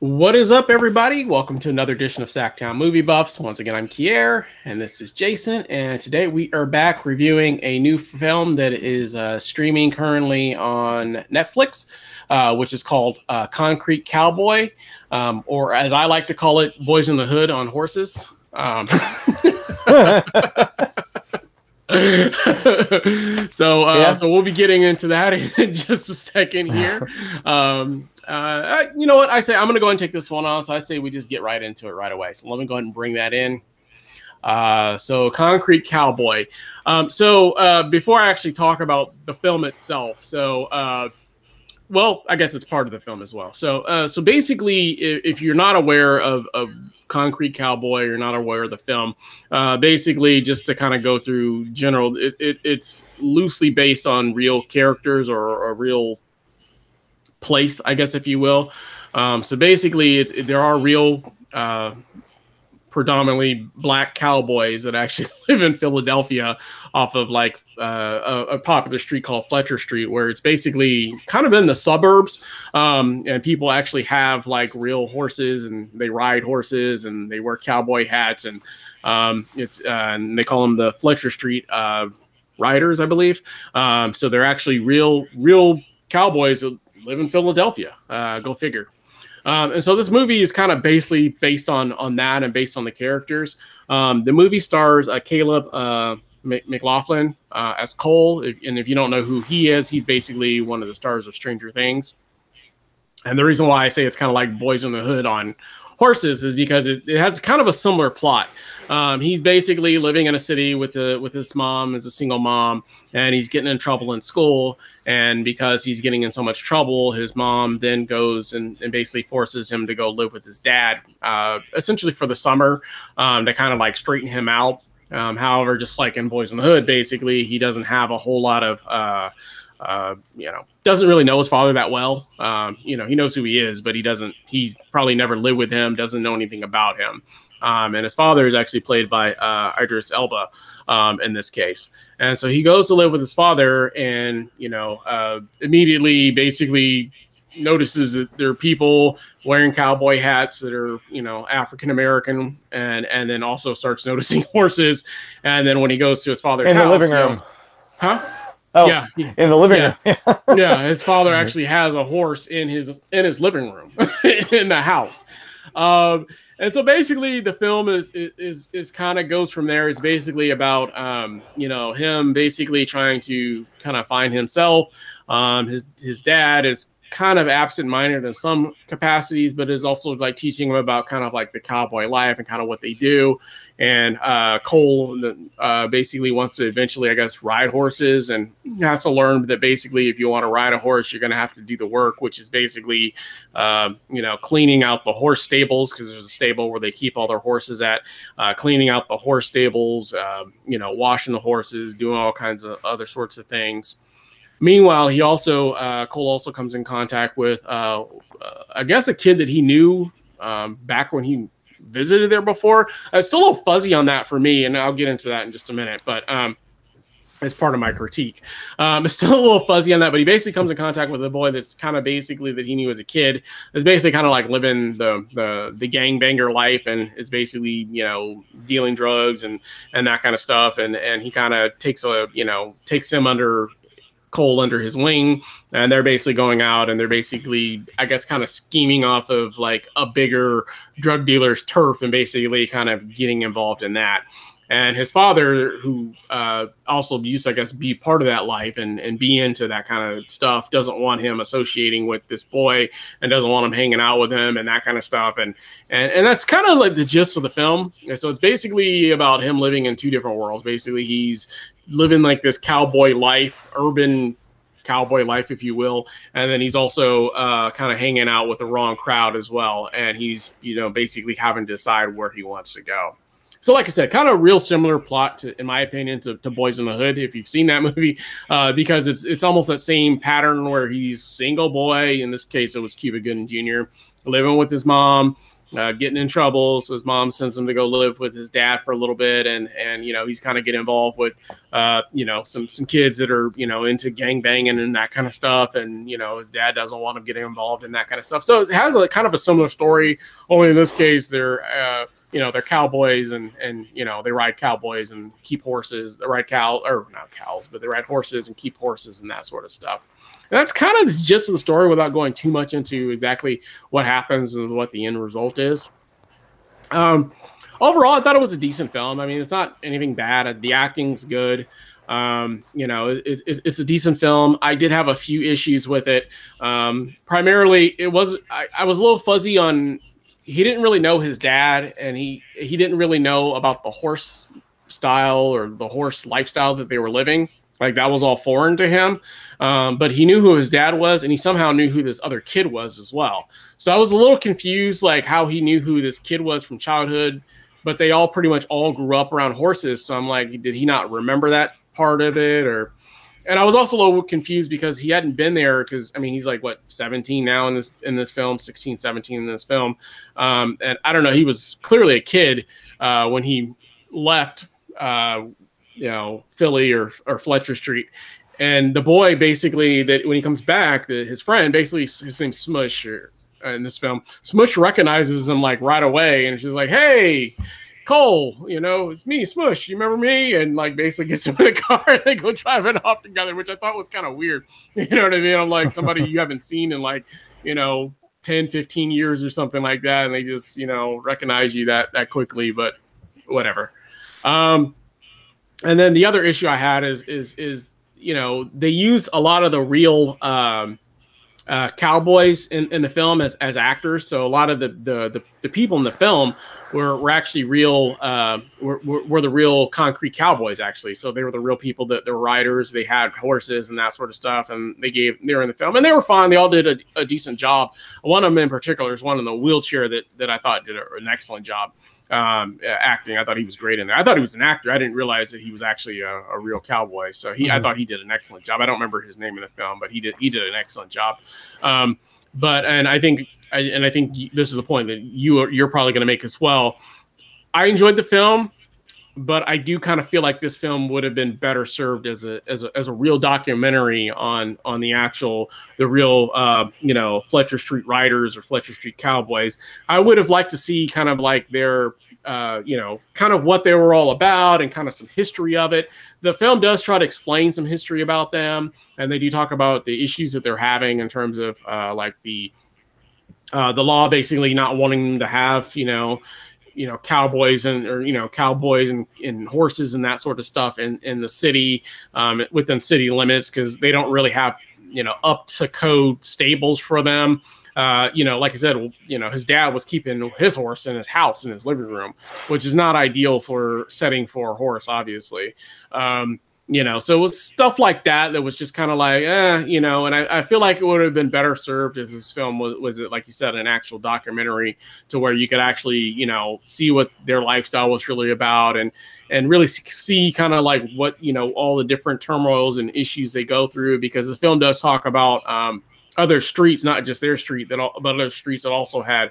What is up, everybody? Welcome to another edition of Sactown Movie Buffs. Once again, I'm Kier, and this is Jason. And today we are back reviewing a new film that is uh, streaming currently on Netflix, uh, which is called uh, Concrete Cowboy, um, or as I like to call it, Boys in the Hood on Horses. Um, so uh, yeah. so we'll be getting into that in just a second here. Um, uh, you know what I say? I'm gonna go and take this one off. So I say we just get right into it right away. So let me go ahead and bring that in. Uh, so Concrete Cowboy. Um, so uh, before I actually talk about the film itself, so uh, well, I guess it's part of the film as well. So uh, so basically, if, if you're not aware of, of Concrete Cowboy, you're not aware of the film. Uh, basically, just to kind of go through general, it, it, it's loosely based on real characters or a real place, I guess, if you will. Um, so basically, it's there are real uh, predominantly black cowboys that actually live in Philadelphia off of like uh, a, a, popular street called Fletcher Street, where it's basically kind of in the suburbs. Um, and people actually have like real horses and they ride horses and they wear cowboy hats. And um, it's uh, and they call them the Fletcher Street uh, Riders, I believe. Um, so they're actually real, real cowboys live in Philadelphia. Uh, go figure. Um, and so this movie is kind of basically based on on that and based on the characters. Um, the movie stars uh, Caleb uh, McLaughlin uh, as Cole, and if you don't know who he is, he's basically one of the stars of Stranger Things. And the reason why I say it's kind of like Boys in the Hood on horses is because it, it has kind of a similar plot. Um, he's basically living in a city with the with his mom as a single mom, and he's getting in trouble in school. And because he's getting in so much trouble, his mom then goes and, and basically forces him to go live with his dad, uh, essentially for the summer, um, to kind of like straighten him out. Um, however, just like in Boys in the Hood, basically he doesn't have a whole lot of uh, uh, you know, doesn't really know his father that well. Um, you know, he knows who he is, but he doesn't. He probably never lived with him. Doesn't know anything about him. Um, and his father is actually played by uh, Idris Elba um, in this case. And so he goes to live with his father, and you know, uh, immediately, basically notices that there are people wearing cowboy hats that are you know African American, and and then also starts noticing horses. And then when he goes to his father's in house, the living room, huh? Oh, yeah, in the living yeah. room. yeah, his father actually has a horse in his in his living room in the house. Um, and so basically, the film is is is kind of goes from there. It's basically about um, you know him basically trying to kind of find himself. Um, his his dad is kind of absent-minded in some capacities, but is also like teaching them about kind of like the cowboy life and kind of what they do. And uh, Cole uh, basically wants to eventually, I guess, ride horses and has to learn that basically, if you want to ride a horse, you're going to have to do the work, which is basically, uh, you know, cleaning out the horse stables because there's a stable where they keep all their horses at, uh, cleaning out the horse stables, um, you know, washing the horses, doing all kinds of other sorts of things. Meanwhile, he also uh, Cole also comes in contact with uh, uh, I guess a kid that he knew um, back when he visited there before. Uh, it's still a little fuzzy on that for me, and I'll get into that in just a minute. But um, as part of my critique, um, it's still a little fuzzy on that. But he basically comes in contact with a boy that's kind of basically that he knew as a kid. That's basically kind of like living the the the gangbanger life, and is basically you know dealing drugs and and that kind of stuff. And and he kind of takes a you know takes him under Cole under his wing, and they're basically going out and they're basically, I guess, kind of scheming off of like a bigger drug dealer's turf and basically kind of getting involved in that. And his father, who uh, also used to, I guess, be part of that life and, and be into that kind of stuff, doesn't want him associating with this boy and doesn't want him hanging out with him and that kind of stuff. And and, and that's kind of like the gist of the film. And so it's basically about him living in two different worlds. Basically, he's living like this cowboy life, urban cowboy life, if you will. And then he's also uh, kind of hanging out with the wrong crowd as well. And he's, you know, basically having to decide where he wants to go. So, like I said, kind of a real similar plot, to, in my opinion, to, to Boys in the Hood. If you've seen that movie, uh, because it's it's almost that same pattern where he's single boy. In this case, it was Cuba Gooding Jr. living with his mom uh, getting in trouble. So his mom sends him to go live with his dad for a little bit, and and you know he's kind of getting involved with uh, you know some some kids that are you know into gang banging and that kind of stuff, and you know his dad doesn't want him getting involved in that kind of stuff. So it has a kind of a similar story, only in this case they're uh, you know they're cowboys and and you know they ride cowboys and keep horses, they ride cow or not cows, but they ride horses and keep horses and that sort of stuff. And that's kind of just the story without going too much into exactly what happens and what the end result is. Um, overall, I thought it was a decent film. I mean, it's not anything bad. The acting's good. Um, you know, it, it, it's a decent film. I did have a few issues with it. Um, primarily, it was I, I was a little fuzzy on. He didn't really know his dad, and he he didn't really know about the horse style or the horse lifestyle that they were living. Like that was all foreign to him. Um, but he knew who his dad was, and he somehow knew who this other kid was as well. So I was a little confused, like how he knew who this kid was from childhood. But they all pretty much all grew up around horses. So I'm like, did he not remember that part of it, or? And I was also a little confused because he hadn't been there because I mean he's like what 17 now in this in this film 16 17 in this film um, and I don't know he was clearly a kid uh, when he left uh, you know Philly or or Fletcher Street. And the boy basically that when he comes back, the, his friend basically his name's Smush or, uh, in this film. Smush recognizes him like right away, and she's like, "Hey, Cole, you know, it's me, Smush. You remember me?" And like basically gets him in the car and they go driving off together, which I thought was kind of weird. You know what I mean? I'm like somebody you haven't seen in like you know 10, 15 years or something like that, and they just you know recognize you that that quickly. But whatever. Um, and then the other issue I had is is is you know they use a lot of the real um, uh, cowboys in, in the film as, as actors. So a lot of the, the the, the people in the film were, were actually real uh, were, were the real concrete cowboys actually. So they were the real people that they were riders. They had horses and that sort of stuff, and they gave they were in the film and they were fine. They all did a, a decent job. One of them in particular is one in the wheelchair that that I thought did a, an excellent job um, acting. I thought he was great in there. I thought he was an actor. I didn't realize that he was actually a, a real cowboy. So he, mm-hmm. I thought he did an excellent job. I don't remember his name in the film, but he did he did an excellent job. Um, but and I think I, and I think this is the point that you are, you're probably going to make as well. I enjoyed the film, but I do kind of feel like this film would have been better served as a as a, as a real documentary on on the actual the real uh, you know Fletcher Street Riders or Fletcher Street Cowboys. I would have liked to see kind of like their uh, you know kind of what they were all about and kind of some history of it. The film does try to explain some history about them, and they do talk about the issues that they're having in terms of uh, like the uh, the law basically not wanting them to have you know you know cowboys and or you know cowboys and, and horses and that sort of stuff in in the city um, within city limits because they don't really have you know up to code stables for them uh, you know, like I said, you know, his dad was keeping his horse in his house in his living room, which is not ideal for setting for a horse, obviously. Um, you know so it was stuff like that that was just kind of like eh, you know and I, I, feel like it would have been better served as this film was, was it like you said an actual documentary to where you could actually you know see what their lifestyle was really about and and really see kind of like what you know all the different turmoils and issues they go through because the film does talk about um, other streets not just their street that all, but other streets that also had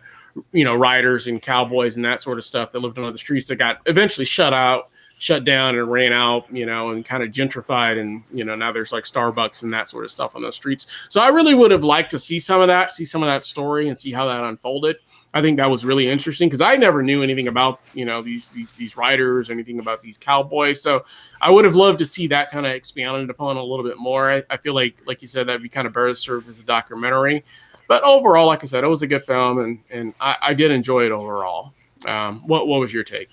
you know riders and cowboys and that sort of stuff that lived on other streets that got eventually shut out shut down and ran out, you know, and kind of gentrified. And, you know, now there's like Starbucks and that sort of stuff on those streets. So I really would have liked to see some of that, see some of that story and see how that unfolded. I think that was really interesting because I never knew anything about, you know, these, these, these riders, anything about these cowboys. So I would have loved to see that kind of expanded upon a little bit more. I, I feel like, like you said, that'd be kind of better served as a documentary. But overall, like I said, it was a good film and, and I, I did enjoy it overall. Um, what, what was your take?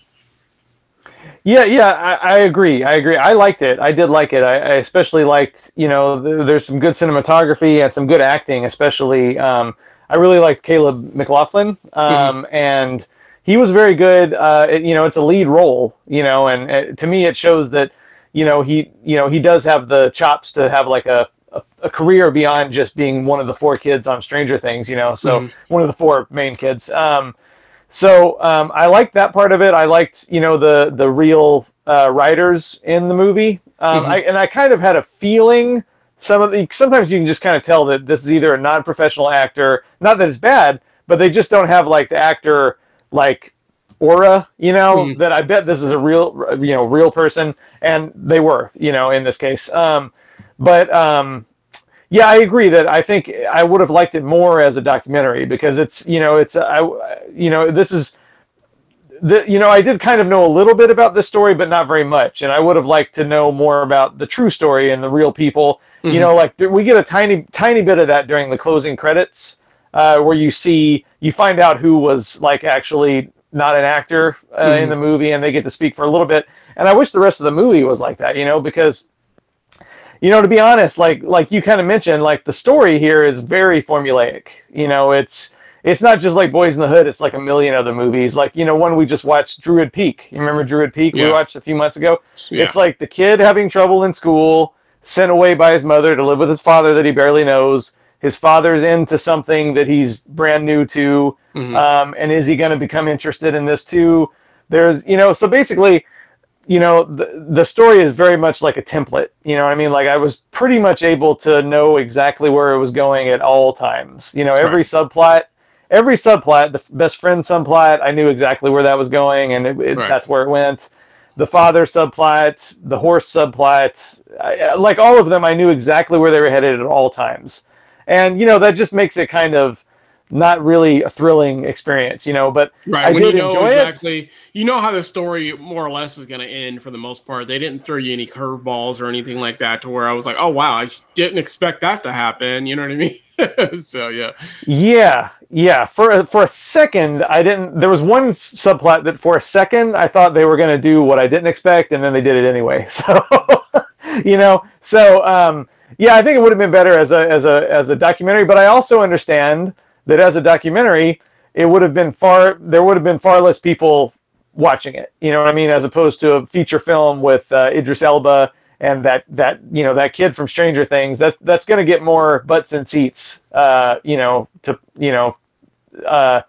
Yeah, yeah, I, I, agree. I agree. I liked it. I did like it. I, I especially liked, you know, th- there's some good cinematography and some good acting. Especially, um, I really liked Caleb McLaughlin, um, mm-hmm. and he was very good. Uh, it, you know, it's a lead role, you know, and uh, to me, it shows that, you know, he, you know, he does have the chops to have like a, a, a career beyond just being one of the four kids on Stranger Things, you know. So mm-hmm. one of the four main kids. Um, so um, I liked that part of it. I liked, you know, the the real uh, writers in the movie, um, mm-hmm. I, and I kind of had a feeling. Some of the sometimes you can just kind of tell that this is either a non-professional actor. Not that it's bad, but they just don't have like the actor like aura, you know, mm. that I bet this is a real, you know, real person, and they were, you know, in this case. Um, but um, yeah, I agree that I think I would have liked it more as a documentary because it's, you know, it's, I, you know, this is. The, you know, I did kind of know a little bit about this story, but not very much. And I would have liked to know more about the true story and the real people. Mm-hmm. You know, like we get a tiny, tiny bit of that during the closing credits, uh, where you see, you find out who was like actually not an actor uh, mm-hmm. in the movie and they get to speak for a little bit and i wish the rest of the movie was like that you know because you know to be honest like like you kind of mentioned like the story here is very formulaic. You know it's it's not just like boys in the hood it's like a million other movies. Like you know one we just watched druid peak. You remember druid peak yeah. we watched a few months ago? Yeah. it's like the kid having trouble in school sent away by his mother to live with his father that he barely knows. His father's into something that he's brand new to. Mm-hmm. um, and is he going to become interested in this too? There's you know so basically you know the, the story is very much like a template you know what i mean like i was pretty much able to know exactly where it was going at all times you know every right. subplot every subplot the best friend subplot i knew exactly where that was going and it, it, right. that's where it went the father subplot the horse subplot I, like all of them i knew exactly where they were headed at all times and you know that just makes it kind of not really a thrilling experience, you know. But right I when you know exactly, it. you know how the story more or less is going to end for the most part. They didn't throw you any curveballs or anything like that to where I was like, oh wow, I didn't expect that to happen. You know what I mean? so yeah, yeah, yeah. For for a second, I didn't. There was one subplot that for a second I thought they were going to do what I didn't expect, and then they did it anyway. So you know, so. um yeah, I think it would have been better as a as a as a documentary, but I also understand that as a documentary, it would have been far there would have been far less people watching it. You know what I mean? As opposed to a feature film with uh, Idris Elba and that that you know that kid from Stranger Things. That that's going to get more butts and seats. Uh, you know to you know uh,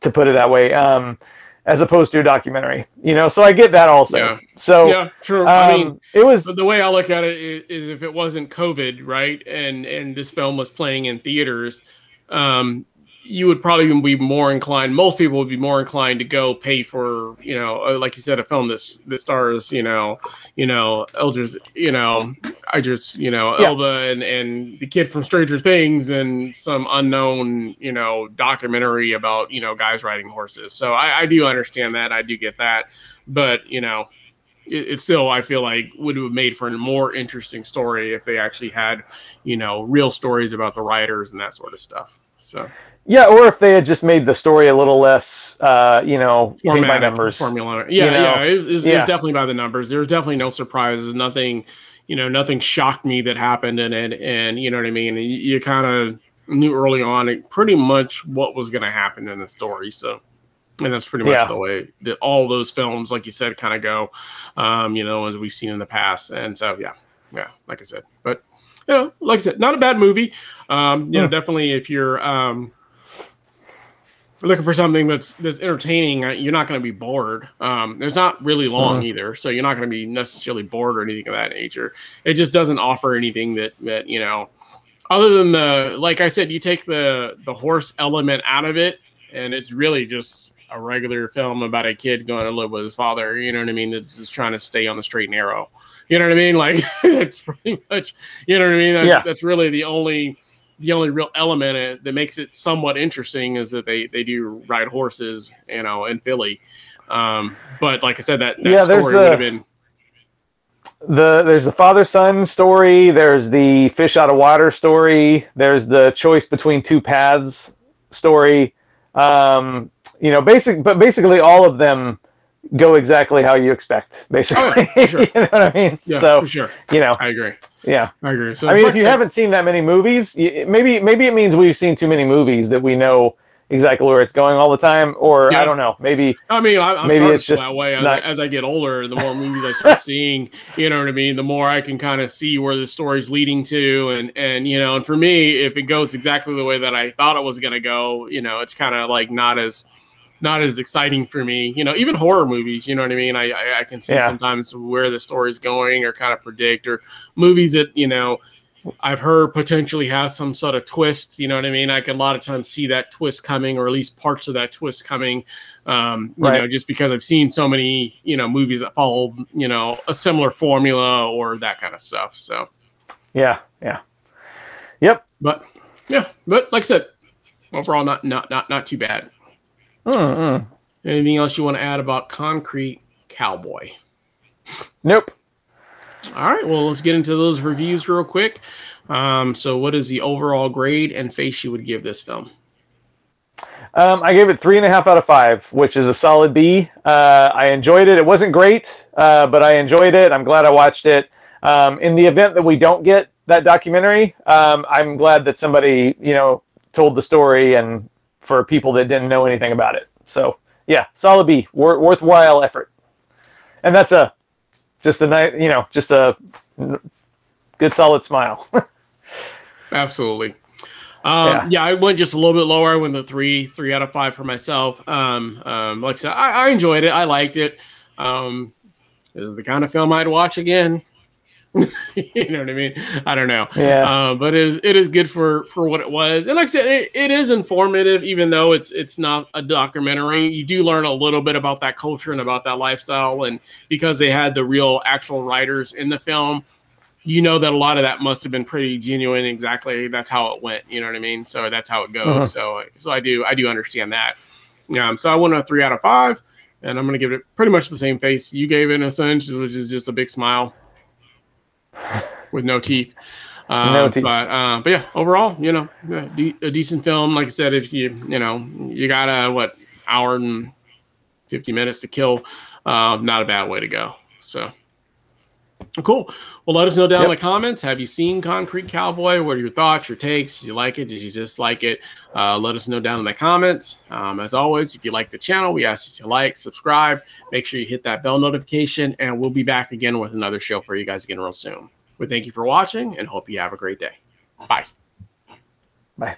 to put it that way. Um, as opposed to a documentary, you know. So I get that also. Yeah. So yeah, true. Um, I mean, it was the way I look at it is, is, if it wasn't COVID, right, and and this film was playing in theaters, um, you would probably be more inclined. Most people would be more inclined to go pay for, you know, uh, like you said, a film that stars, you know, you know, Elders, you know, I just, you know, yeah. Elba and and the kid from Stranger Things and some unknown, you know, documentary about you know guys riding horses. So I, I do understand that. I do get that, but you know, it, it, still I feel like would have made for a more interesting story if they actually had, you know, real stories about the riders and that sort of stuff. So yeah, or if they had just made the story a little less, uh, you know, Formatic, by numbers. Formula. Yeah, you know? yeah, it, was, yeah. it was definitely by the numbers. There was definitely no surprises. Nothing, you know, nothing shocked me that happened, and and, and you know what I mean. You, you kind of knew early on pretty much what was going to happen in the story. So, and that's pretty much yeah. the way that all those films, like you said, kind of go. Um, you know, as we've seen in the past. And so, yeah, yeah, like I said, but you know, like I said, not a bad movie. Um, you know, definitely if you're um, looking for something that's that's entertaining, uh, you're not going to be bored. Um, it's not really long uh-huh. either, so you're not going to be necessarily bored or anything of that nature. It just doesn't offer anything that that you know, other than the like I said, you take the the horse element out of it, and it's really just a regular film about a kid going to live with his father. You know what I mean? That's just trying to stay on the straight and narrow. You know what I mean? Like it's pretty much. You know what I mean? That's, yeah. that's really the only the only real element that makes it somewhat interesting is that they they do ride horses, you know, in Philly. Um, but like I said, that, that yeah, story the, would have been the there's the father son story. There's the fish out of water story. There's the choice between two paths story. Um, you know, basic, but basically all of them go exactly how you expect, oh, basically. Oh, sure. you know what I mean? Yeah, so, for sure. You know, I agree. Yeah, I agree. So, I mean, if you haven't seen that many movies, maybe maybe it means we've seen too many movies that we know exactly where it's going all the time, or yeah. I don't know. Maybe I mean, I, am maybe it's just that way. Not, as I get older, the more movies I start seeing, you know what I mean. The more I can kind of see where the story's leading to, and and you know, and for me, if it goes exactly the way that I thought it was going to go, you know, it's kind of like not as not as exciting for me. You know, even horror movies. You know what I mean? I I, I can see yeah. sometimes where the story's going, or kind of predict, or movies that you know I've heard potentially has some sort of twist. You know what I mean? I can a lot of times see that twist coming, or at least parts of that twist coming. Um, you right. know, just because I've seen so many, you know, movies that follow, you know, a similar formula or that kind of stuff. So, yeah, yeah, yep. But yeah, but like I said, overall, not not not not too bad. Mm-hmm. Anything else you want to add about Concrete Cowboy? Nope. All right, well, let's get into those reviews real quick. Um, so, what is the overall grade and face you would give this film? Um, I gave it three and a half out of five, which is a solid B. Uh, I enjoyed it. It wasn't great, uh, but I enjoyed it. I'm glad I watched it. Um, in the event that we don't get that documentary, um, I'm glad that somebody, you know, told the story and for people that didn't know anything about it. So, yeah, solid B, wor- worthwhile effort. And that's a just a nice, you know, just a good solid smile. Absolutely. Um, yeah. yeah. I went just a little bit lower. I went the three, three out of five for myself. Um, um, like I said, I, I, enjoyed it. I liked it. Um, this is the kind of film I'd watch again. you know what I mean? I don't know. Yeah. Uh, but it is it is good for for what it was, and like I said, it, it is informative, even though it's it's not a documentary. You do learn a little bit about that culture and about that lifestyle, and because they had the real actual writers in the film, you know that a lot of that must have been pretty genuine. Exactly, that's how it went. You know what I mean? So that's how it goes. Uh-huh. So so I do I do understand that. Um, so I went a three out of five, and I'm gonna give it pretty much the same face you gave it in a sense, which is just a big smile with no teeth. Uh, no teeth. But uh, but yeah, overall, you know, a decent film. Like I said, if you you know you got a what hour and fifty minutes to kill, uh, not a bad way to go. So. Cool. Well, let us know down yep. in the comments. Have you seen Concrete Cowboy? What are your thoughts, your takes? Did you like it? Did you dislike it? Uh, let us know down in the comments. Um, as always, if you like the channel, we ask you to like, subscribe, make sure you hit that bell notification, and we'll be back again with another show for you guys again real soon. We thank you for watching and hope you have a great day. Bye. Bye.